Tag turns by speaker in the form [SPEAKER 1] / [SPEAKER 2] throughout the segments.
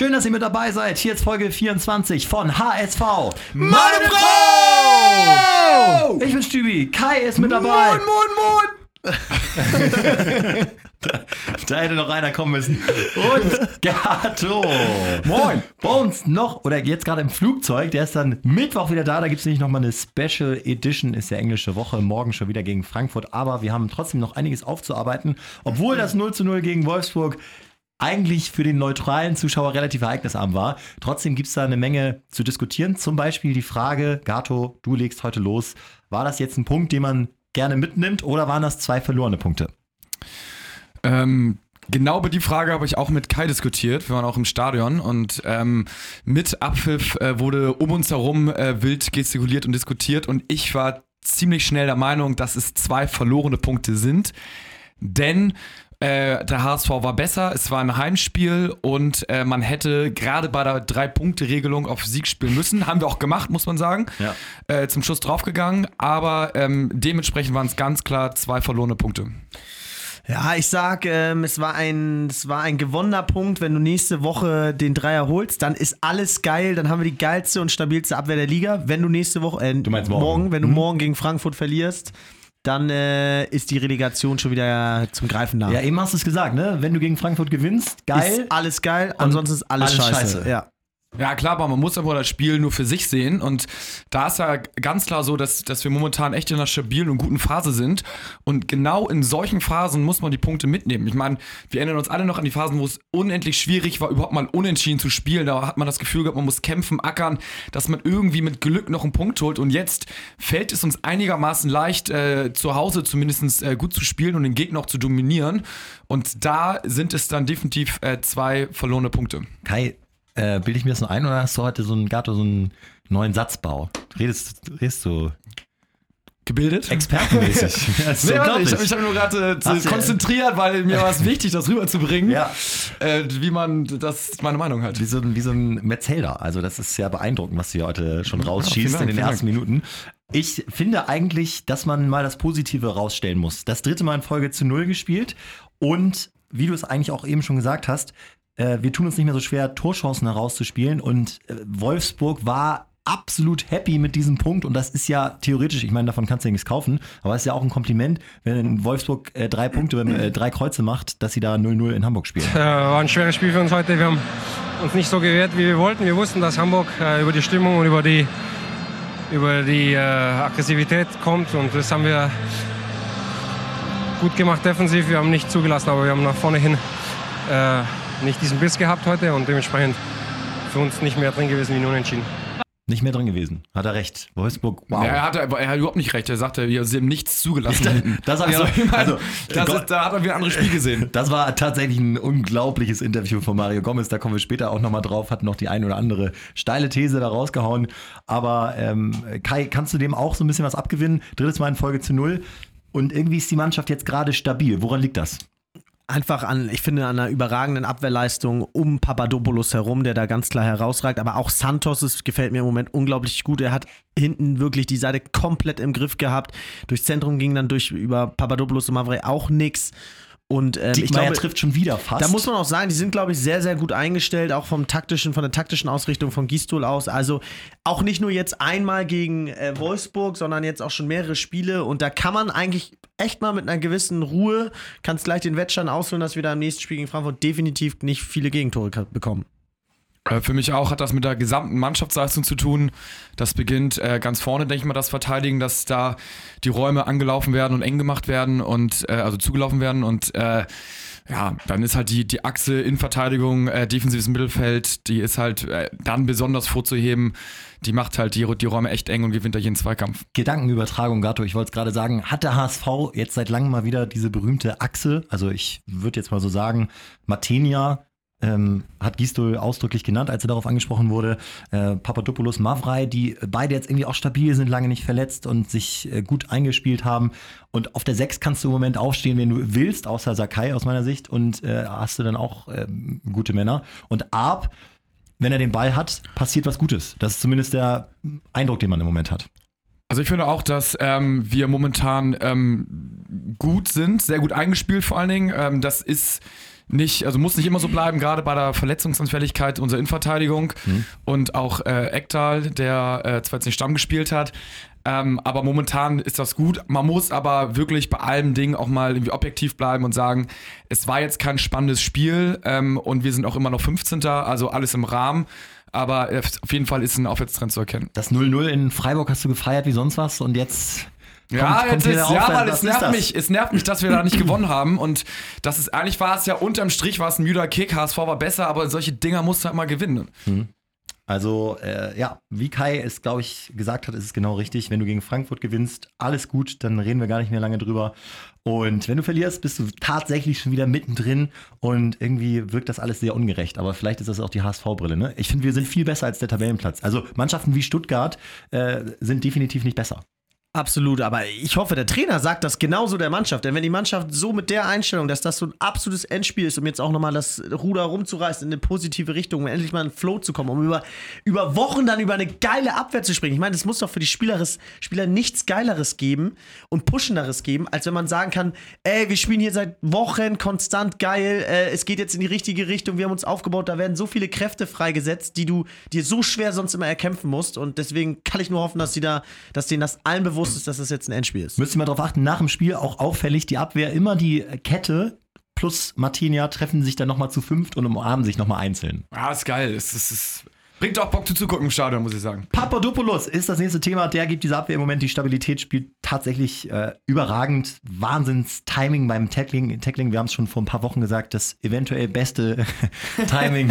[SPEAKER 1] Schön, dass ihr mit dabei seid. Hier ist Folge 24 von HSV.
[SPEAKER 2] Meine Frau!
[SPEAKER 1] Ich bin Stübi. Kai ist mit dabei.
[SPEAKER 2] Moin, moin, moin!
[SPEAKER 1] Da hätte noch einer kommen müssen. Und Gato.
[SPEAKER 2] Moin.
[SPEAKER 1] Bei uns noch, oder jetzt gerade im Flugzeug, der ist dann Mittwoch wieder da. Da gibt es nämlich nochmal eine Special Edition, ist ja englische Woche. Morgen schon wieder gegen Frankfurt. Aber wir haben trotzdem noch einiges aufzuarbeiten. Obwohl das 0 zu 0 gegen Wolfsburg eigentlich für den neutralen Zuschauer relativ ereignisarm war. Trotzdem gibt es da eine Menge zu diskutieren. Zum Beispiel die Frage, Gato, du legst heute los. War das jetzt ein Punkt, den man gerne mitnimmt oder waren das zwei verlorene Punkte?
[SPEAKER 2] Ähm, genau über die Frage habe ich auch mit Kai diskutiert. Wir waren auch im Stadion und ähm, mit Abpfiff äh, wurde um uns herum äh, wild gestikuliert und diskutiert und ich war ziemlich schnell der Meinung, dass es zwei verlorene Punkte sind. Denn äh, der HSV war besser, es war ein Heimspiel und äh, man hätte gerade bei der Drei-Punkte-Regelung auf Sieg spielen müssen. Haben wir auch gemacht, muss man sagen.
[SPEAKER 1] Ja.
[SPEAKER 2] Äh, zum Schluss draufgegangen, aber ähm, dementsprechend waren es ganz klar zwei verlorene Punkte.
[SPEAKER 3] Ja, ich sag, ähm, es, war ein, es war ein gewonnener Punkt. Wenn du nächste Woche den Dreier holst, dann ist alles geil. Dann haben wir die geilste und stabilste Abwehr der Liga. Wenn du nächste Woche, äh,
[SPEAKER 1] Du meinst morgen.
[SPEAKER 3] wenn du morgen gegen Frankfurt verlierst, dann äh, ist die Relegation schon wieder zum Greifen nah.
[SPEAKER 1] Ja, eben hast du es gesagt, ne? Wenn du gegen Frankfurt gewinnst, geil.
[SPEAKER 3] Ist alles geil, ansonsten ist alles,
[SPEAKER 1] alles
[SPEAKER 3] scheiße.
[SPEAKER 1] scheiße.
[SPEAKER 3] Ja.
[SPEAKER 2] Ja, klar, aber man muss aber das Spiel nur für sich sehen. Und da ist ja ganz klar so, dass, dass wir momentan echt in einer stabilen und guten Phase sind. Und genau in solchen Phasen muss man die Punkte mitnehmen. Ich meine, wir erinnern uns alle noch an die Phasen, wo es unendlich schwierig war, überhaupt mal unentschieden zu spielen. Da hat man das Gefühl gehabt, man muss kämpfen, ackern, dass man irgendwie mit Glück noch einen Punkt holt. Und jetzt fällt es uns einigermaßen leicht, äh, zu Hause zumindest äh, gut zu spielen und den Gegner auch zu dominieren. Und da sind es dann definitiv äh, zwei verlorene Punkte.
[SPEAKER 1] Kai, äh, bilde ich mir das nur ein oder hast du heute so einen Gato, so einen neuen Satzbau? Redest, redest du
[SPEAKER 2] Gebildet?
[SPEAKER 1] expertenmäßig?
[SPEAKER 2] Nee, warte, ich habe mich hab nur gerade äh, konzentriert, weil mir war es wichtig, das rüberzubringen.
[SPEAKER 1] Ja.
[SPEAKER 2] Äh, wie man, das meine Meinung halt.
[SPEAKER 1] Wie so, ein, wie so ein Metzelder. Also, das ist ja beeindruckend, was du hier heute schon rausschießt
[SPEAKER 2] Dank,
[SPEAKER 1] in den ersten Minuten. Ich finde eigentlich, dass man mal das Positive rausstellen muss. Das dritte Mal in Folge zu Null gespielt und wie du es eigentlich auch eben schon gesagt hast, äh, wir tun uns nicht mehr so schwer, Torchancen herauszuspielen und äh, Wolfsburg war absolut happy mit diesem Punkt und das ist ja theoretisch, ich meine, davon kannst du ja nichts kaufen, aber es ist ja auch ein Kompliment, wenn Wolfsburg äh, drei Punkte, äh, drei Kreuze macht, dass sie da 0-0 in Hamburg spielen.
[SPEAKER 4] Äh, war ein schweres Spiel für uns heute. Wir haben uns nicht so gewehrt, wie wir wollten. Wir wussten, dass Hamburg äh, über die Stimmung und über die, über die äh, Aggressivität kommt. Und das haben wir gut gemacht defensiv. Wir haben nicht zugelassen, aber wir haben nach vorne hin äh, nicht diesen Biss gehabt heute und dementsprechend für uns nicht mehr drin gewesen wie nur unentschieden.
[SPEAKER 1] Nicht mehr drin gewesen. Hat er recht. Wolfsburg, wow.
[SPEAKER 2] Ja, er, hat, er hat überhaupt nicht recht. Er sagte, wir haben nichts zugelassen.
[SPEAKER 1] Das habe ich
[SPEAKER 2] also,
[SPEAKER 1] auch-
[SPEAKER 2] ich meine,
[SPEAKER 1] also,
[SPEAKER 2] das
[SPEAKER 1] Gott-
[SPEAKER 2] ist, da hat er wieder ein anderes Spiel gesehen.
[SPEAKER 1] Das war tatsächlich ein unglaubliches Interview von Mario Gomez. Da kommen wir später auch nochmal drauf. Hat noch die ein oder andere steile These da rausgehauen. Aber ähm, Kai, kannst du dem auch so ein bisschen was abgewinnen? Drittes Mal in Folge zu Null. Und irgendwie ist die Mannschaft jetzt gerade stabil. Woran liegt das?
[SPEAKER 3] Einfach an, ich finde, an einer überragenden Abwehrleistung um Papadopoulos herum, der da ganz klar herausragt. Aber auch Santos es gefällt mir im Moment unglaublich gut. Er hat hinten wirklich die Seite komplett im Griff gehabt. Durchs Zentrum ging dann durch über Papadopoulos und Mavre auch nix. Und ähm, ich glaube,
[SPEAKER 1] trifft schon wieder fast.
[SPEAKER 3] da muss man auch sagen, die sind, glaube ich, sehr, sehr gut eingestellt, auch vom taktischen, von der taktischen Ausrichtung von Gistol aus. Also auch nicht nur jetzt einmal gegen äh, Wolfsburg, sondern jetzt auch schon mehrere Spiele. Und da kann man eigentlich echt mal mit einer gewissen Ruhe, kannst gleich den Wettstand ausfüllen, dass wir da im nächsten Spiel gegen Frankfurt definitiv nicht viele Gegentore bekommen.
[SPEAKER 2] Äh, Für mich auch hat das mit der gesamten Mannschaftsleistung zu tun. Das beginnt äh, ganz vorne, denke ich mal, das Verteidigen, dass da die Räume angelaufen werden und eng gemacht werden und äh, also zugelaufen werden und äh, ja, dann ist halt die, die Achse Innenverteidigung, äh, defensives Mittelfeld, die ist halt äh, dann besonders vorzuheben. Die macht halt die, die Räume echt eng und gewinnt da jeden Zweikampf.
[SPEAKER 1] Gedankenübertragung, Gato, ich wollte es gerade sagen, hat der HSV jetzt seit langem mal wieder diese berühmte Achse, also ich würde jetzt mal so sagen, Matenia ähm, hat Gistol ausdrücklich genannt, als er darauf angesprochen wurde, äh, Papadopoulos, Mavrei, die beide jetzt irgendwie auch stabil sind, lange nicht verletzt und sich äh, gut eingespielt haben. Und auf der 6 kannst du im Moment aufstehen, wenn du willst, außer Sakai aus meiner Sicht und äh, hast du dann auch ähm, gute Männer. Und Arp, wenn er den Ball hat, passiert was Gutes. Das ist zumindest der Eindruck, den man im Moment hat.
[SPEAKER 2] Also ich finde auch, dass ähm, wir momentan ähm, gut sind, sehr gut eingespielt vor allen Dingen. Ähm, das ist nicht, also muss nicht immer so bleiben, gerade bei der Verletzungsanfälligkeit unserer Innenverteidigung
[SPEAKER 1] Mhm.
[SPEAKER 2] und auch äh, Ektal, der äh, zwar jetzt nicht Stamm gespielt hat. Ähm, aber momentan ist das gut. Man muss aber wirklich bei allem Ding auch mal irgendwie objektiv bleiben und sagen, es war jetzt kein spannendes Spiel ähm, und wir sind auch immer noch 15. Also alles im Rahmen. Aber äh, auf jeden Fall ist ein Aufwärtstrend zu erkennen.
[SPEAKER 1] Das 0-0 in Freiburg hast du gefeiert wie sonst was und jetzt.
[SPEAKER 2] Ja,
[SPEAKER 1] kommt
[SPEAKER 2] jetzt ist, ja, weil es nervt mich, es nervt mich, dass wir da nicht gewonnen haben und das ist, eigentlich war es ja unterm Strich war es ein müder Kick, HSV war besser, aber solche Dinger musst du halt mal gewinnen.
[SPEAKER 1] Also, äh, ja, wie Kai es, glaube ich, gesagt hat, ist es genau richtig. Wenn du gegen Frankfurt gewinnst, alles gut, dann reden wir gar nicht mehr lange drüber. Und wenn du verlierst, bist du tatsächlich schon wieder mittendrin und irgendwie wirkt das alles sehr ungerecht. Aber vielleicht ist das auch die HSV-Brille, ne? Ich finde, wir sind viel besser als der Tabellenplatz. Also, Mannschaften wie Stuttgart äh, sind definitiv nicht besser.
[SPEAKER 3] Absolut, aber ich hoffe, der Trainer sagt das genauso der Mannschaft. Denn wenn die Mannschaft so mit der Einstellung, dass das so ein absolutes Endspiel ist, um jetzt auch nochmal das Ruder rumzureißen in eine positive Richtung, um endlich mal in den Flow zu kommen, um über, über Wochen dann über eine geile Abwehr zu springen. Ich meine, es muss doch für die Spieleres, Spieler nichts Geileres geben und Puschenderes geben, als wenn man sagen kann, ey, wir spielen hier seit Wochen konstant geil, äh, es geht jetzt in die richtige Richtung, wir haben uns aufgebaut, da werden so viele Kräfte freigesetzt, die du dir so schwer sonst immer erkämpfen musst. Und deswegen kann ich nur hoffen, dass sie da, dass denen das allen bewusst ist, dass das jetzt ein Endspiel ist.
[SPEAKER 1] Müsst ihr mal drauf achten, nach dem Spiel auch auffällig, die Abwehr immer die Kette plus Martinia treffen sich dann nochmal zu fünft und umarmen sich nochmal einzeln.
[SPEAKER 2] Ja, ist geil. Es, es, es bringt auch Bock zu zugucken im Stadion, muss ich sagen.
[SPEAKER 1] Papadopoulos ist das nächste Thema. Der gibt dieser Abwehr im Moment die Stabilität, spielt tatsächlich äh, überragend. Wahnsinns-Timing beim Tackling. Tackling, wir haben es schon vor ein paar Wochen gesagt, das eventuell beste Timing.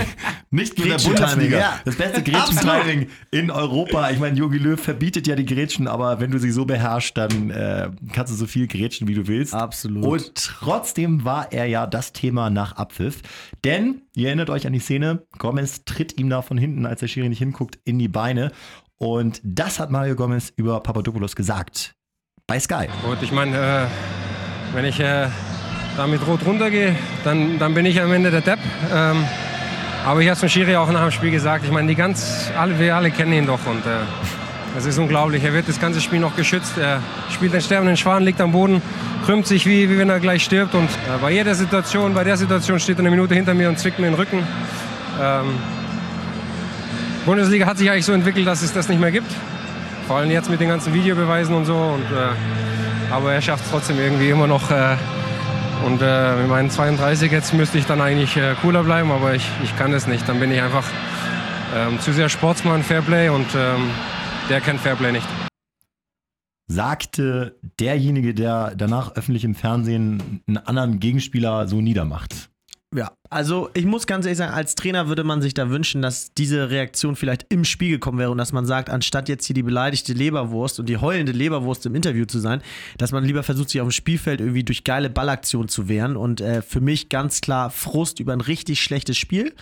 [SPEAKER 1] Nicht nur der Bundesliga.
[SPEAKER 3] ja.
[SPEAKER 1] Das beste Gretchen-Timing in Europa. Ich meine, Jogi Löw verbietet ja die Gretchen, aber wenn du sie so beherrschst, dann äh, kannst du so viel Gretchen, wie du willst.
[SPEAKER 3] Absolut.
[SPEAKER 1] Und trotzdem war er ja das Thema nach Abpfiff. Denn, ihr erinnert euch an die Szene, Gomez tritt ihm da von hinten, als der Schiri nicht hinguckt, in die Beine. Und das hat Mario Gomez über Papadopoulos gesagt. Bei Sky.
[SPEAKER 4] Gut, ich meine, äh, wenn ich äh, da Rot runtergehe, dann, dann bin ich am Ende der Depp. Ähm, aber ich habe es dem Schiri auch nach dem Spiel gesagt. Ich meine, alle, wir alle kennen ihn doch und äh, ist unglaublich. Er wird das ganze Spiel noch geschützt. Er spielt den sterbenden Schwan, liegt am Boden, krümmt sich wie, wie wenn er gleich stirbt. Und äh, bei jeder Situation, bei der Situation steht er eine Minute hinter mir und zwickt mir den Rücken. Ähm, Bundesliga hat sich eigentlich so entwickelt, dass es das nicht mehr gibt. Vor allem jetzt mit den ganzen Videobeweisen und so. Und, äh, aber er schafft es trotzdem irgendwie immer noch. Äh, und äh, mit meinen 32 jetzt müsste ich dann eigentlich äh, cooler bleiben, aber ich, ich kann das nicht. Dann bin ich einfach ähm, zu sehr Sportsmann, Fairplay und ähm, der kennt Fairplay nicht.
[SPEAKER 1] Sagte derjenige, der danach öffentlich im Fernsehen einen anderen Gegenspieler so niedermacht.
[SPEAKER 3] Ja, also ich muss ganz ehrlich sagen, als Trainer würde man sich da wünschen, dass diese Reaktion vielleicht im Spiel gekommen wäre und dass man sagt, anstatt jetzt hier die beleidigte Leberwurst und die heulende Leberwurst im Interview zu sein, dass man lieber versucht, sich auf dem Spielfeld irgendwie durch geile Ballaktionen zu wehren. Und äh, für mich ganz klar Frust über ein richtig schlechtes Spiel.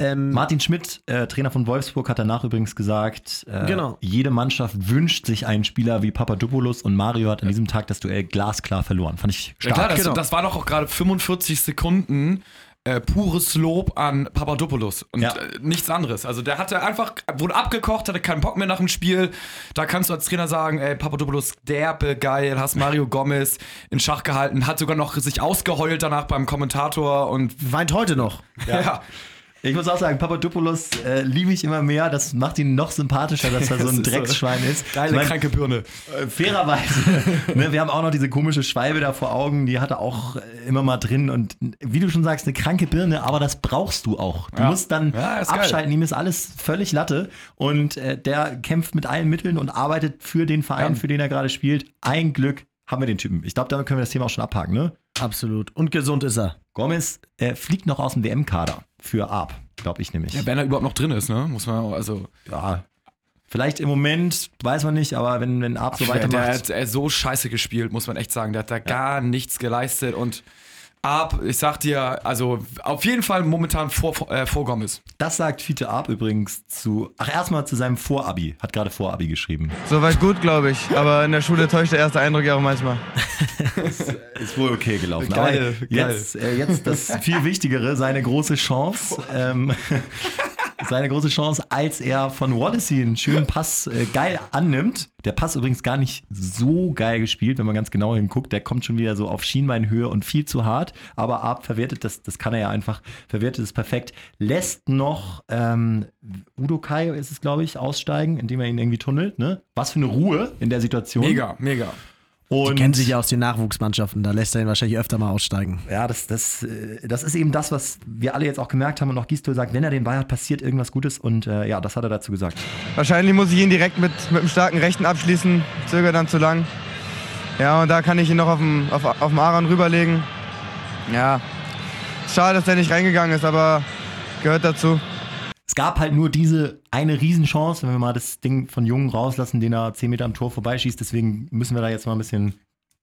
[SPEAKER 3] Ähm,
[SPEAKER 1] Martin Schmidt, äh, Trainer von Wolfsburg, hat danach übrigens gesagt, äh,
[SPEAKER 3] Genau.
[SPEAKER 1] jede Mannschaft wünscht sich einen Spieler wie Papadopoulos und Mario hat an diesem Tag das Duell glasklar verloren. Fand ich
[SPEAKER 2] Ja
[SPEAKER 1] stark.
[SPEAKER 2] klar, das,
[SPEAKER 3] genau.
[SPEAKER 2] das war doch auch gerade 45 Sekunden äh, pures Lob an Papadopoulos und
[SPEAKER 1] Ja.
[SPEAKER 2] äh, nichts anderes. Also der hatte einfach, wurde abgekocht, hatte keinen Bock mehr nach dem Spiel. Da kannst du als Trainer sagen, ey, Papadopoulos, derbe geil, hast Mario Gomez in Schach gehalten, hat sogar noch sich ausgeheult danach beim Kommentator und
[SPEAKER 3] weint heute noch.
[SPEAKER 2] ja.
[SPEAKER 1] Ich muss auch sagen, Papadopoulos äh, liebe ich immer mehr. Das macht ihn noch sympathischer, dass er so ein Drecksschwein ist.
[SPEAKER 2] Geile,
[SPEAKER 1] Ich mein,
[SPEAKER 2] kranke Birne.
[SPEAKER 1] äh, fairerweise, ne, wir haben auch noch diese komische Schwalbe da vor Augen, die hat er auch äh, immer mal drin. Und wie du schon sagst, eine kranke Birne, aber das brauchst du auch. Du
[SPEAKER 2] Ja.
[SPEAKER 1] musst dann
[SPEAKER 2] Ja, ist geil.
[SPEAKER 1] abschalten, ihm ist alles völlig Latte. Und äh, der kämpft mit allen Mitteln und arbeitet für den Verein,
[SPEAKER 2] Ja.
[SPEAKER 1] für den er gerade spielt. Ein Glück haben wir den Typen. Ich glaube, damit können wir das Thema auch schon abhaken, ne?
[SPEAKER 3] Absolut. Und gesund ist er.
[SPEAKER 1] Gomez äh, fliegt noch aus dem WM-Kader für Arp, glaube ich nämlich.
[SPEAKER 2] Ja, wenn er überhaupt noch drin ist, ne? Muss man auch, also.
[SPEAKER 1] ja, vielleicht im Moment, weiß man nicht, aber wenn, wenn Arp so
[SPEAKER 2] der, der
[SPEAKER 1] weitermacht.
[SPEAKER 2] hat äh, so scheiße gespielt, muss man echt sagen. Der hat da gar nichts geleistet und ab, ich sag dir, also auf jeden Fall momentan vor, vor, äh, vor Gomez.
[SPEAKER 1] Das sagt Fiete Arp übrigens zu, ach erstmal zu seinem Vorabi, hat gerade Vorabi geschrieben.
[SPEAKER 5] Soweit gut, glaube ich. Aber in der Schule täuscht der erste Eindruck ja auch manchmal.
[SPEAKER 1] Ist wohl okay gelaufen.
[SPEAKER 2] Geil,
[SPEAKER 1] aber jetzt, äh, jetzt das viel Wichtigere, seine große Chance. Ähm, seine große Chance, als er von Wallacey einen schönen Pass äh, geil annimmt. Der Pass übrigens gar nicht so geil gespielt, wenn man ganz genau hinguckt. Der kommt schon wieder so auf Schienbeinhöhe und viel zu hart. Aber Arp verwertet das, das kann er ja einfach, verwertet es perfekt. Lässt noch ähm, Udo Kai ist es, glaube ich, aussteigen, indem er ihn irgendwie tunnelt. Ne? Was für eine Ruhe in der Situation.
[SPEAKER 2] Mega, mega.
[SPEAKER 1] Und
[SPEAKER 3] Die kennen sich ja aus den Nachwuchsmannschaften, da lässt er ihn wahrscheinlich öfter mal aussteigen.
[SPEAKER 1] Ja, das, das, äh, das ist eben das, was wir alle jetzt auch gemerkt haben und auch Gistol sagt, wenn er den Ball hat, passiert irgendwas Gutes und äh, ja, das hat er dazu gesagt.
[SPEAKER 5] Wahrscheinlich muss ich ihn direkt mit, mit einem starken Rechten abschließen, zögert dann zu lang. Ja, und da kann ich ihn noch auf dem, auf, auf dem Aran rüberlegen. Ja, schade, dass der nicht reingegangen ist, aber gehört dazu.
[SPEAKER 1] Es gab halt nur diese eine Riesenchance, wenn wir mal das Ding von Jungen rauslassen, den er 10 Meter am Tor vorbeischießt. Deswegen müssen wir da jetzt mal ein bisschen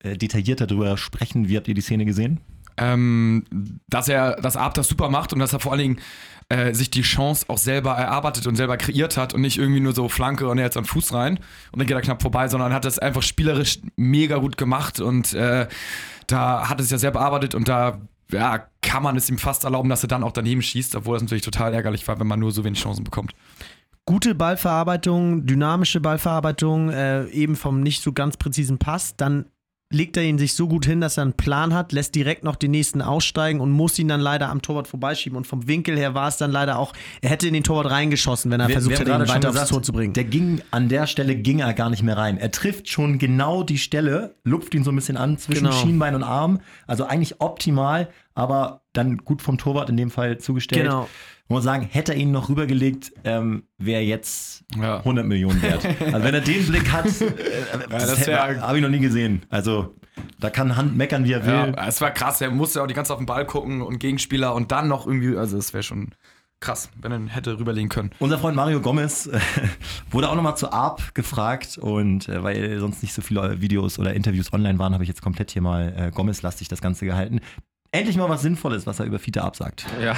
[SPEAKER 1] äh, detaillierter drüber sprechen. Wie habt ihr die Szene gesehen?
[SPEAKER 2] ähm, dass er das super macht und dass er vor allen Dingen äh, sich die Chance auch selber erarbeitet und selber kreiert hat und nicht irgendwie nur so Flanke und er jetzt an Fuß rein und dann geht er knapp vorbei, sondern hat das einfach spielerisch mega gut gemacht und äh, da hat es ja sehr bearbeitet und da ja, kann man es ihm fast erlauben, dass er dann auch daneben schießt, obwohl das natürlich total ärgerlich war, wenn man nur so wenig Chancen bekommt.
[SPEAKER 3] Gute Ballverarbeitung, dynamische Ballverarbeitung, äh, eben vom nicht so ganz präzisen Pass, dann legt er ihn sich so gut hin, dass er einen Plan hat, lässt direkt noch den nächsten aussteigen und muss ihn dann leider am Torwart vorbeischieben. Und vom Winkel her war es dann leider auch, er hätte in den Torwart reingeschossen, wenn er
[SPEAKER 1] Wir-
[SPEAKER 3] versucht hätte, ihn weiter aufs
[SPEAKER 1] gesagt,
[SPEAKER 3] Tor zu bringen.
[SPEAKER 1] Der ging, an der Stelle ging er gar nicht mehr rein. Er trifft schon genau die Stelle, lupft ihn so ein bisschen an zwischen
[SPEAKER 3] Genau.
[SPEAKER 1] Schienbein und Arm. Also eigentlich optimal, aber dann gut vom Torwart in dem Fall zugestellt.
[SPEAKER 3] Genau.
[SPEAKER 1] Ich muss sagen, hätte er ihn noch rübergelegt, ähm, wäre jetzt
[SPEAKER 2] Ja.
[SPEAKER 1] 100 Millionen wert. Also wenn er den Blick hat, äh, das,
[SPEAKER 2] das
[SPEAKER 1] habe ich noch nie gesehen. Also da kann Hand meckern, wie er will.
[SPEAKER 2] Ja, es war krass, er musste auch die ganze Zeit auf den Ball gucken und Gegenspieler und dann noch irgendwie, also es wäre schon krass, wenn er ihn hätte rüberlegen können.
[SPEAKER 1] Unser Freund Mario Gomez äh, wurde auch nochmal zu ARP gefragt und äh, weil sonst nicht so viele Videos oder Interviews online waren, habe ich jetzt komplett hier mal äh, Gomez-lastig das Ganze gehalten. Endlich mal was Sinnvolles, was er über Fiete Arp sagt.
[SPEAKER 4] Ja,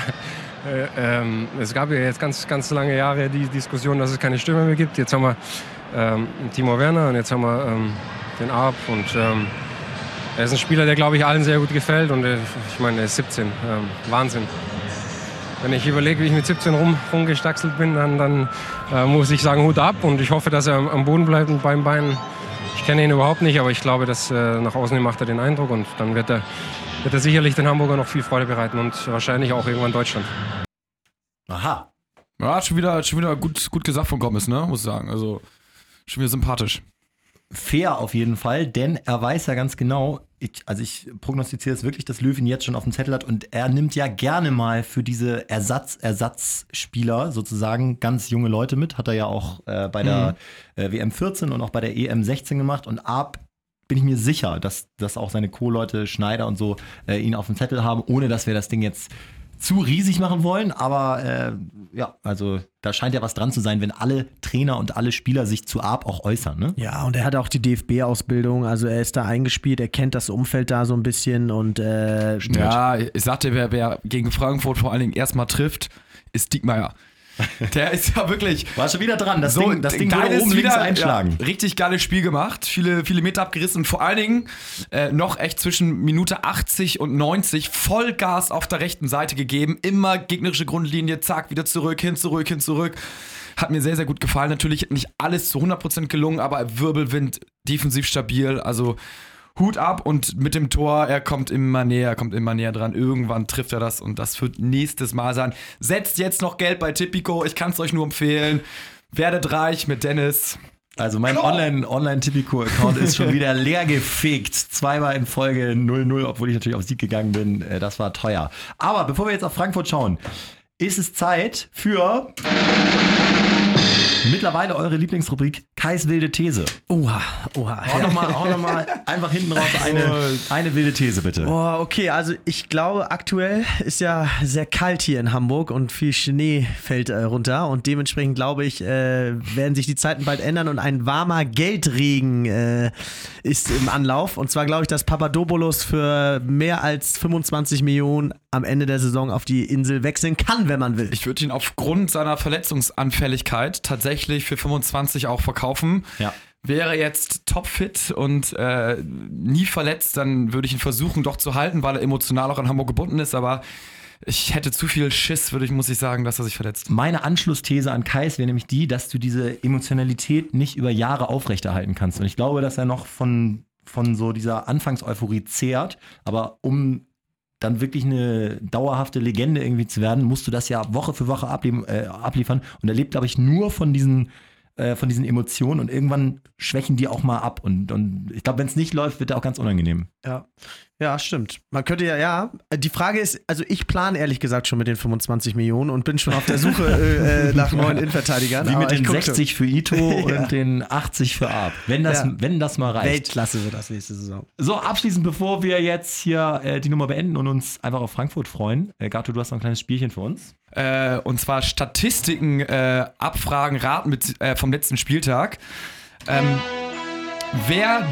[SPEAKER 4] äh, ähm, es gab ja jetzt ganz, ganz lange Jahre die Diskussion, dass es keine Stürmer mehr gibt. Jetzt haben wir ähm, Timo Werner und jetzt haben wir ähm, den Arp und ähm, er ist ein Spieler, der glaube ich allen sehr gut gefällt und äh, ich meine, er ist 17, ähm, Wahnsinn. Wenn ich überlege, wie ich mit 17 rum, rumgestaxelt bin, dann, dann äh, muss ich sagen, Hut ab und ich hoffe, dass er am, Boden bleibt und beim Bein. Ich kenne ihn überhaupt nicht, aber ich glaube, dass äh, nach außen macht er den Eindruck und dann wird er, wird er sicherlich den Hamburger noch viel Freude bereiten und wahrscheinlich auch irgendwann Deutschland.
[SPEAKER 1] Aha.
[SPEAKER 2] Ja, schon wieder, schon wieder gut, gut gesagt von Gomez, ne, muss ich sagen. Also schon wieder sympathisch.
[SPEAKER 1] Fair auf jeden Fall, denn er weiß ja ganz genau, ich, also ich prognostiziere es wirklich, dass Löwen jetzt schon auf dem Zettel hat und er nimmt ja gerne mal für diese Ersatz, Ersatzspieler sozusagen ganz junge Leute mit. Hat er ja auch äh, bei der äh, WM 14 und auch bei der EM 16 gemacht und ab bin ich mir sicher, dass, dass auch seine Co-Leute Schneider und so äh, ihn auf dem Zettel haben, ohne dass wir das Ding jetzt zu riesig machen wollen. Aber äh, ja, also da scheint ja was dran zu sein, wenn alle Trainer und alle Spieler sich zu Arp auch äußern. Ne?
[SPEAKER 3] Ja, und er hat auch die DFB-Ausbildung, also er ist da eingespielt, er kennt das Umfeld da so ein bisschen und äh,
[SPEAKER 2] Ja, ich sagte, wer, wer gegen Frankfurt vor allen Dingen erstmal trifft, ist Diekmeyer. Der ist ja wirklich.
[SPEAKER 1] War schon wieder dran. Das
[SPEAKER 2] So,
[SPEAKER 1] Ding, das Ding würde oben
[SPEAKER 2] wieder-
[SPEAKER 1] einschlagen.
[SPEAKER 2] Ja, richtig geiles Spiel gemacht, viele, viele Meter abgerissen und vor allen Dingen äh, noch echt zwischen Minute 80 und 90 Vollgas auf der rechten Seite gegeben. Immer gegnerische Grundlinie, zack, wieder zurück, hin, zurück, hin, zurück. Hat mir sehr, sehr gut gefallen. Natürlich nicht alles zu 100% gelungen, aber Wirbelwind, defensiv stabil. Also Hut ab und mit dem Tor, er kommt immer näher, kommt immer näher dran. Irgendwann trifft er das und das wird nächstes Mal sein. Setzt jetzt noch Geld bei Tipico, ich kann es euch nur empfehlen. Werdet reich mit Dennis.
[SPEAKER 1] Also mein Online- Online-Tipico-Account ist schon wieder leer gefegt. Zweimal in Folge 0-0, obwohl ich natürlich auf Sieg gegangen bin. Äh, Das war teuer. Aber bevor wir jetzt auf Frankfurt schauen, ist es Zeit für mittlerweile eure Lieblingsrubrik Kais wilde These.
[SPEAKER 3] oha, oha.
[SPEAKER 1] Hau noch mal, hau noch mal einfach hinten raus eine, eine wilde These, bitte.
[SPEAKER 3] Boah, okay, also ich glaube, aktuell ist ja sehr kalt hier in Hamburg und viel Schnee fällt äh, runter und dementsprechend glaube ich, äh, werden sich die Zeiten bald ändern und ein warmer Geldregen äh, ist im Anlauf. Und zwar glaube ich, dass Papadopoulos für mehr als 25 Millionen am Ende der Saison auf die Insel wechseln kann, wenn man will.
[SPEAKER 2] Ich würde ihn aufgrund seiner Verletzungsanfälligkeit tatsächlich für 25 auch verkaufen.
[SPEAKER 1] Ja.
[SPEAKER 2] Wäre jetzt topfit und äh, nie verletzt, dann würde ich ihn versuchen doch zu halten, weil er emotional auch an Hamburg gebunden ist. Aber ich hätte zu viel Schiss, würde ich, muss ich sagen, dass er sich verletzt.
[SPEAKER 1] Meine Anschlussthese an Kais wäre nämlich die, dass du diese Emotionalität nicht über Jahre aufrechterhalten kannst. Und ich glaube, dass er noch von, von so dieser Anfangseuphorie zehrt. Aber um dann wirklich eine dauerhafte Legende irgendwie zu werden, musst du das ja Woche für Woche äh, abliefern. Und er lebt, glaube ich, nur von diesen, äh, von diesen Emotionen und irgendwann schwächen die auch mal ab. Und, und ich glaube, wenn es nicht läuft, wird er auch ganz unangenehm.
[SPEAKER 3] Ja. Ja, stimmt. Man könnte ja, ja. Die Frage ist, also ich plane ehrlich gesagt schon mit den 25 Millionen und bin schon auf der Suche äh, äh nach neuen Innenverteidigern.
[SPEAKER 1] Wie mit den
[SPEAKER 3] guck
[SPEAKER 1] 60 für Ito
[SPEAKER 3] Ja.
[SPEAKER 1] und den 80 für Ab. Wenn das,
[SPEAKER 3] Ja.
[SPEAKER 1] wenn das mal reicht.
[SPEAKER 3] Weltklasse wird das nächste Saison.
[SPEAKER 1] So, abschließend, bevor wir jetzt hier äh, die Nummer beenden und uns einfach auf Frankfurt freuen. Äh, Gato, du hast noch ein kleines Spielchen für uns.
[SPEAKER 2] Äh, und zwar Statistiken, äh, Abfragen, Raten mit, äh, vom letzten Spieltag. Ähm, wer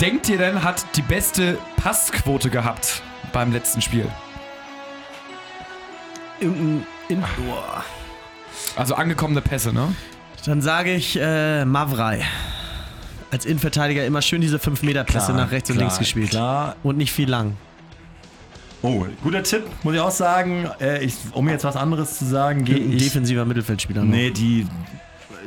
[SPEAKER 2] denkt ihr denn, hat die beste Passquote gehabt beim letzten Spiel?
[SPEAKER 3] Irgendein in Boah.
[SPEAKER 2] Also angekommene Pässe, ne?
[SPEAKER 3] Dann sage ich äh, Mavrei. Als Innenverteidiger immer schön diese 5-Meter-Pässe nach rechts und
[SPEAKER 1] klar,
[SPEAKER 3] links gespielt.
[SPEAKER 1] Klar.
[SPEAKER 3] Und nicht viel lang.
[SPEAKER 1] Oh, guter Tipp, muss ich auch sagen. Äh, ich, um jetzt was anderes zu sagen, gehe
[SPEAKER 3] Ein
[SPEAKER 1] ich.
[SPEAKER 3] defensiver Mittelfeldspieler. noch.
[SPEAKER 1] Nee, die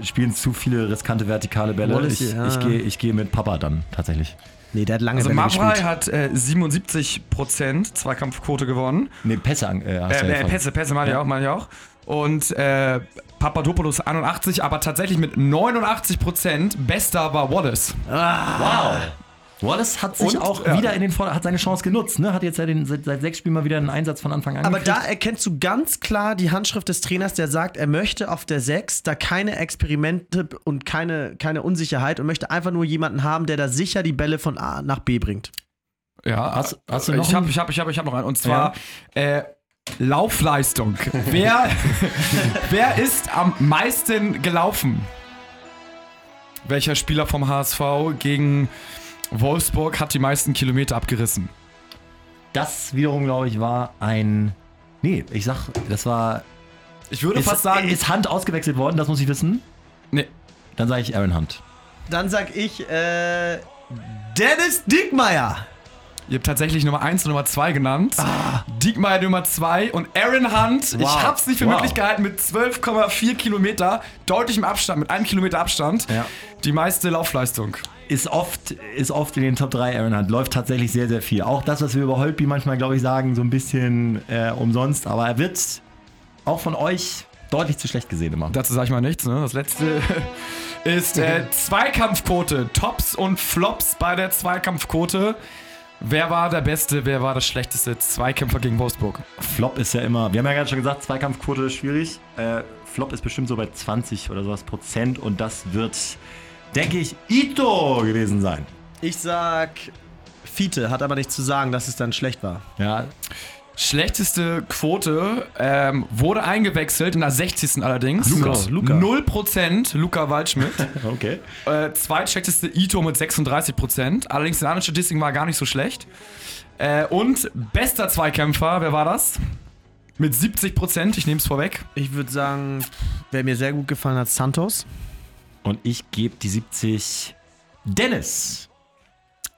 [SPEAKER 1] spielen zu viele riskante vertikale Bälle.
[SPEAKER 3] Wallace,
[SPEAKER 1] ich
[SPEAKER 3] ja.
[SPEAKER 1] ich gehe ich gehe mit Papa dann tatsächlich.
[SPEAKER 3] Nee, der hat lange
[SPEAKER 2] Also
[SPEAKER 3] Bälle
[SPEAKER 2] Mavrai
[SPEAKER 3] gespielt.
[SPEAKER 2] hat äh, 77% Zweikampfquote gewonnen.
[SPEAKER 1] Nee, Pässe. Äh, hast
[SPEAKER 2] Äh,
[SPEAKER 1] du ja
[SPEAKER 2] äh,
[SPEAKER 1] voll.
[SPEAKER 2] Pässe, Pässe meine ich
[SPEAKER 1] Ja.
[SPEAKER 2] auch, meine ich auch. Und äh, Papadopoulos 81, aber tatsächlich mit 89% bester war Wallace.
[SPEAKER 1] Wow. Wallace hat sich
[SPEAKER 2] Und,
[SPEAKER 1] auch
[SPEAKER 2] ja.
[SPEAKER 1] wieder in den Vor hat seine Chance genutzt, ne? Hat jetzt ja den, seit, seit sechs Spielen mal wieder einen Einsatz von Anfang an
[SPEAKER 3] Aber
[SPEAKER 1] gekriegt.
[SPEAKER 3] da erkennst du ganz klar die Handschrift des Trainers, der sagt, er möchte auf der 6 da keine Experimente und keine, keine Unsicherheit und möchte einfach nur jemanden haben, der da sicher die Bälle von A nach B bringt.
[SPEAKER 2] Ja,
[SPEAKER 1] Hast- hast du noch
[SPEAKER 2] ich habe
[SPEAKER 1] einen?
[SPEAKER 2] ich hab, ich hab, ich hab noch einen. Und zwar äh, Laufleistung. wer, wer ist am meisten gelaufen? Welcher Spieler vom HSV gegen Wolfsburg hat die meisten Kilometer abgerissen?
[SPEAKER 1] das wiederum, glaube ich, war ein. Nee, ich sag, das war.
[SPEAKER 2] Ich würde
[SPEAKER 1] Ist,
[SPEAKER 2] fast sagen,
[SPEAKER 1] ist Hand ausgewechselt worden, das muss ich wissen.
[SPEAKER 2] nee,
[SPEAKER 1] Dann sage ich Aaron Hunt.
[SPEAKER 3] Dann sag ich, äh, Dennis Dickmeyer.
[SPEAKER 2] Ihr habt tatsächlich Nummer 1 und Nummer 2 genannt. Diekmeyer Nummer 2 und Aaron Hunt. Ich
[SPEAKER 1] Wow.
[SPEAKER 2] hab's nicht für
[SPEAKER 1] Wow.
[SPEAKER 2] möglich gehalten mit 12,4 Kilometer, deutlichem Abstand, mit einem Kilometer Abstand.
[SPEAKER 1] Ja.
[SPEAKER 2] Die meiste Laufleistung.
[SPEAKER 1] Ist oft, ist oft in den Top 3 Aaron Hunt. Läuft tatsächlich sehr, sehr viel. Auch das, was wir über Holtby manchmal, glaube ich, sagen, so ein bisschen äh, umsonst. Aber er wird auch von euch deutlich zu schlecht gesehen immer.
[SPEAKER 2] Dazu sage ich mal nichts. Ne? Das letzte ist äh, Zweikampfquote. Tops und Flops bei der Zweikampfquote. Wer war der Beste, wer war der schlechteste Zweikämpfer gegen Wolfsburg?
[SPEAKER 1] Flop ist ja immer, wir haben ja gerade schon gesagt, Zweikampfquote ist schwierig. Äh, Flop ist bestimmt so bei 20 oder sowas Prozent und das wird, denke ich, Ito gewesen sein.
[SPEAKER 3] Ich sag Fiete, hat aber nichts zu sagen, dass es dann schlecht war.
[SPEAKER 1] Ja,
[SPEAKER 2] Schlechteste Quote ähm, wurde eingewechselt in der 60. allerdings.
[SPEAKER 1] Lukas,
[SPEAKER 3] Luca.
[SPEAKER 2] 0% Luca Waldschmidt.
[SPEAKER 1] okay.
[SPEAKER 2] äh, zweitschlechteste Ito mit 36%. Allerdings in anderen Statistiken war gar nicht so schlecht. Äh, und bester Zweikämpfer, wer war das? Mit 70%, ich nehme es vorweg.
[SPEAKER 3] Ich würde sagen, wer mir sehr gut gefallen hat, Santos.
[SPEAKER 1] Und ich gebe die 70 Dennis.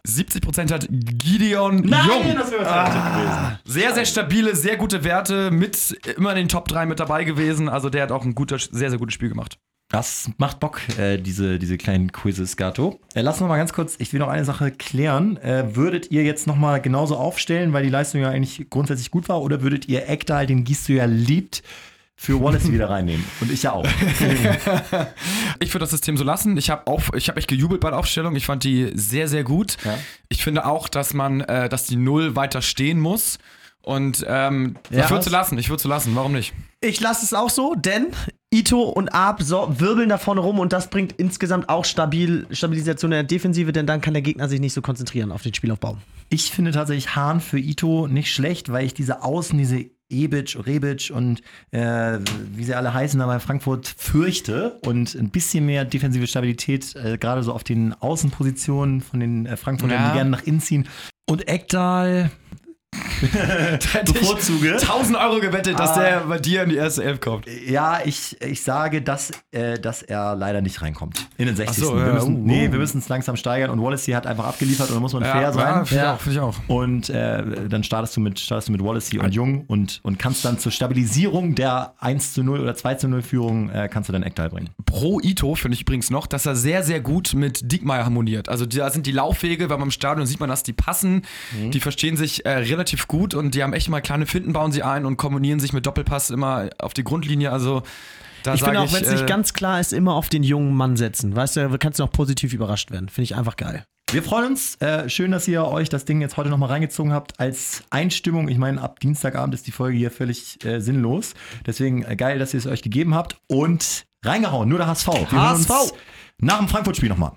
[SPEAKER 2] 70% hat Gideon Jung.
[SPEAKER 1] das wäre gewesen.
[SPEAKER 2] Sehr, sehr stabile, sehr gute Werte, mit immer in den Top 3 mit dabei gewesen. Also der hat auch ein guter, sehr, sehr gutes Spiel gemacht.
[SPEAKER 1] Das macht Bock, äh, diese, diese kleinen Quizzes, Gato. Äh, lass uns mal ganz kurz, ich will noch eine Sache klären. Äh, würdet ihr jetzt noch mal genauso aufstellen, weil die Leistung ja eigentlich grundsätzlich gut war, oder würdet ihr Ekdal, den Gießt du ja liebt, für Wallace wieder reinnehmen? Und ich ja auch.
[SPEAKER 2] Ich würde das System so lassen. Ich habe auch, ich habe echt gejubelt bei der Aufstellung. Ich fand die sehr, sehr gut.
[SPEAKER 1] Ja.
[SPEAKER 2] Ich finde auch, dass man, äh, dass die Null weiter stehen muss. Und ähm,
[SPEAKER 3] Ja.
[SPEAKER 2] ich würde sie lassen. Ich würde sie lassen. Warum nicht?
[SPEAKER 3] Ich lasse es auch so, denn Ito und Ab so, wirbeln da vorne rum und das bringt insgesamt auch stabil, Stabilisation in der Defensive, denn dann kann der Gegner sich nicht so konzentrieren auf den Spielaufbau.
[SPEAKER 1] Ich finde tatsächlich Hahn für Ito nicht schlecht, weil ich diese Außen, diese Ebic, Rebic und äh, wie sie alle heißen, da bei Frankfurt fürchte und ein bisschen mehr defensive Stabilität, äh, gerade so auf den Außenpositionen von den äh, Frankfurtern,
[SPEAKER 2] Ja.
[SPEAKER 1] die gerne nach innen ziehen. Und Ekdal, bevorzuge.
[SPEAKER 2] 1000 Euro gewettet, dass
[SPEAKER 1] Ah.
[SPEAKER 2] der bei dir in die erste Elf kommt.
[SPEAKER 1] Ja, ich, ich sage, dass, äh, dass er leider nicht reinkommt. In den 60.
[SPEAKER 2] Ach so,
[SPEAKER 1] wir
[SPEAKER 2] ja,
[SPEAKER 1] müssen,
[SPEAKER 2] uh,
[SPEAKER 1] nee,
[SPEAKER 2] uh.
[SPEAKER 1] wir müssen es langsam steigern und Wallacey hat einfach abgeliefert und da muss man fair sein.
[SPEAKER 2] Ja, finde ich auch. Finde ich auch.
[SPEAKER 1] Und äh, dann startest du mit, startest du mit Wallacey und Jung und, und kannst dann zur Stabilisierung der 1 zu 0 oder 2 zu 0 Führung, äh, kannst du dann Eckteil bringen.
[SPEAKER 2] Pro Ito finde ich übrigens noch, dass er sehr, sehr gut mit Diekmeyer harmoniert. Also da sind die Laufwege, wenn man im Stadion sieht man, dass die passen.
[SPEAKER 3] Mhm.
[SPEAKER 2] Die verstehen sich äh, relativ gut und die haben echt mal kleine Finden, bauen sie ein und kombinieren sich mit Doppelpass immer auf die Grundlinie. Also da
[SPEAKER 3] Ich finde auch, wenn es
[SPEAKER 2] äh,
[SPEAKER 3] nicht ganz klar ist, immer auf den jungen Mann setzen. Weißt du, da kannst du auch positiv überrascht werden. Finde ich einfach geil.
[SPEAKER 1] Wir freuen uns. Äh, schön, dass ihr euch das Ding jetzt heute nochmal reingezogen habt als Einstimmung. Ich meine, ab Dienstagabend ist die Folge hier völlig äh, sinnlos. Deswegen äh, geil, dass ihr es euch gegeben habt. Und reingehauen, nur der HSV. Wir
[SPEAKER 3] HSV.
[SPEAKER 1] uns nach dem Frankfurt-Spiel nochmal.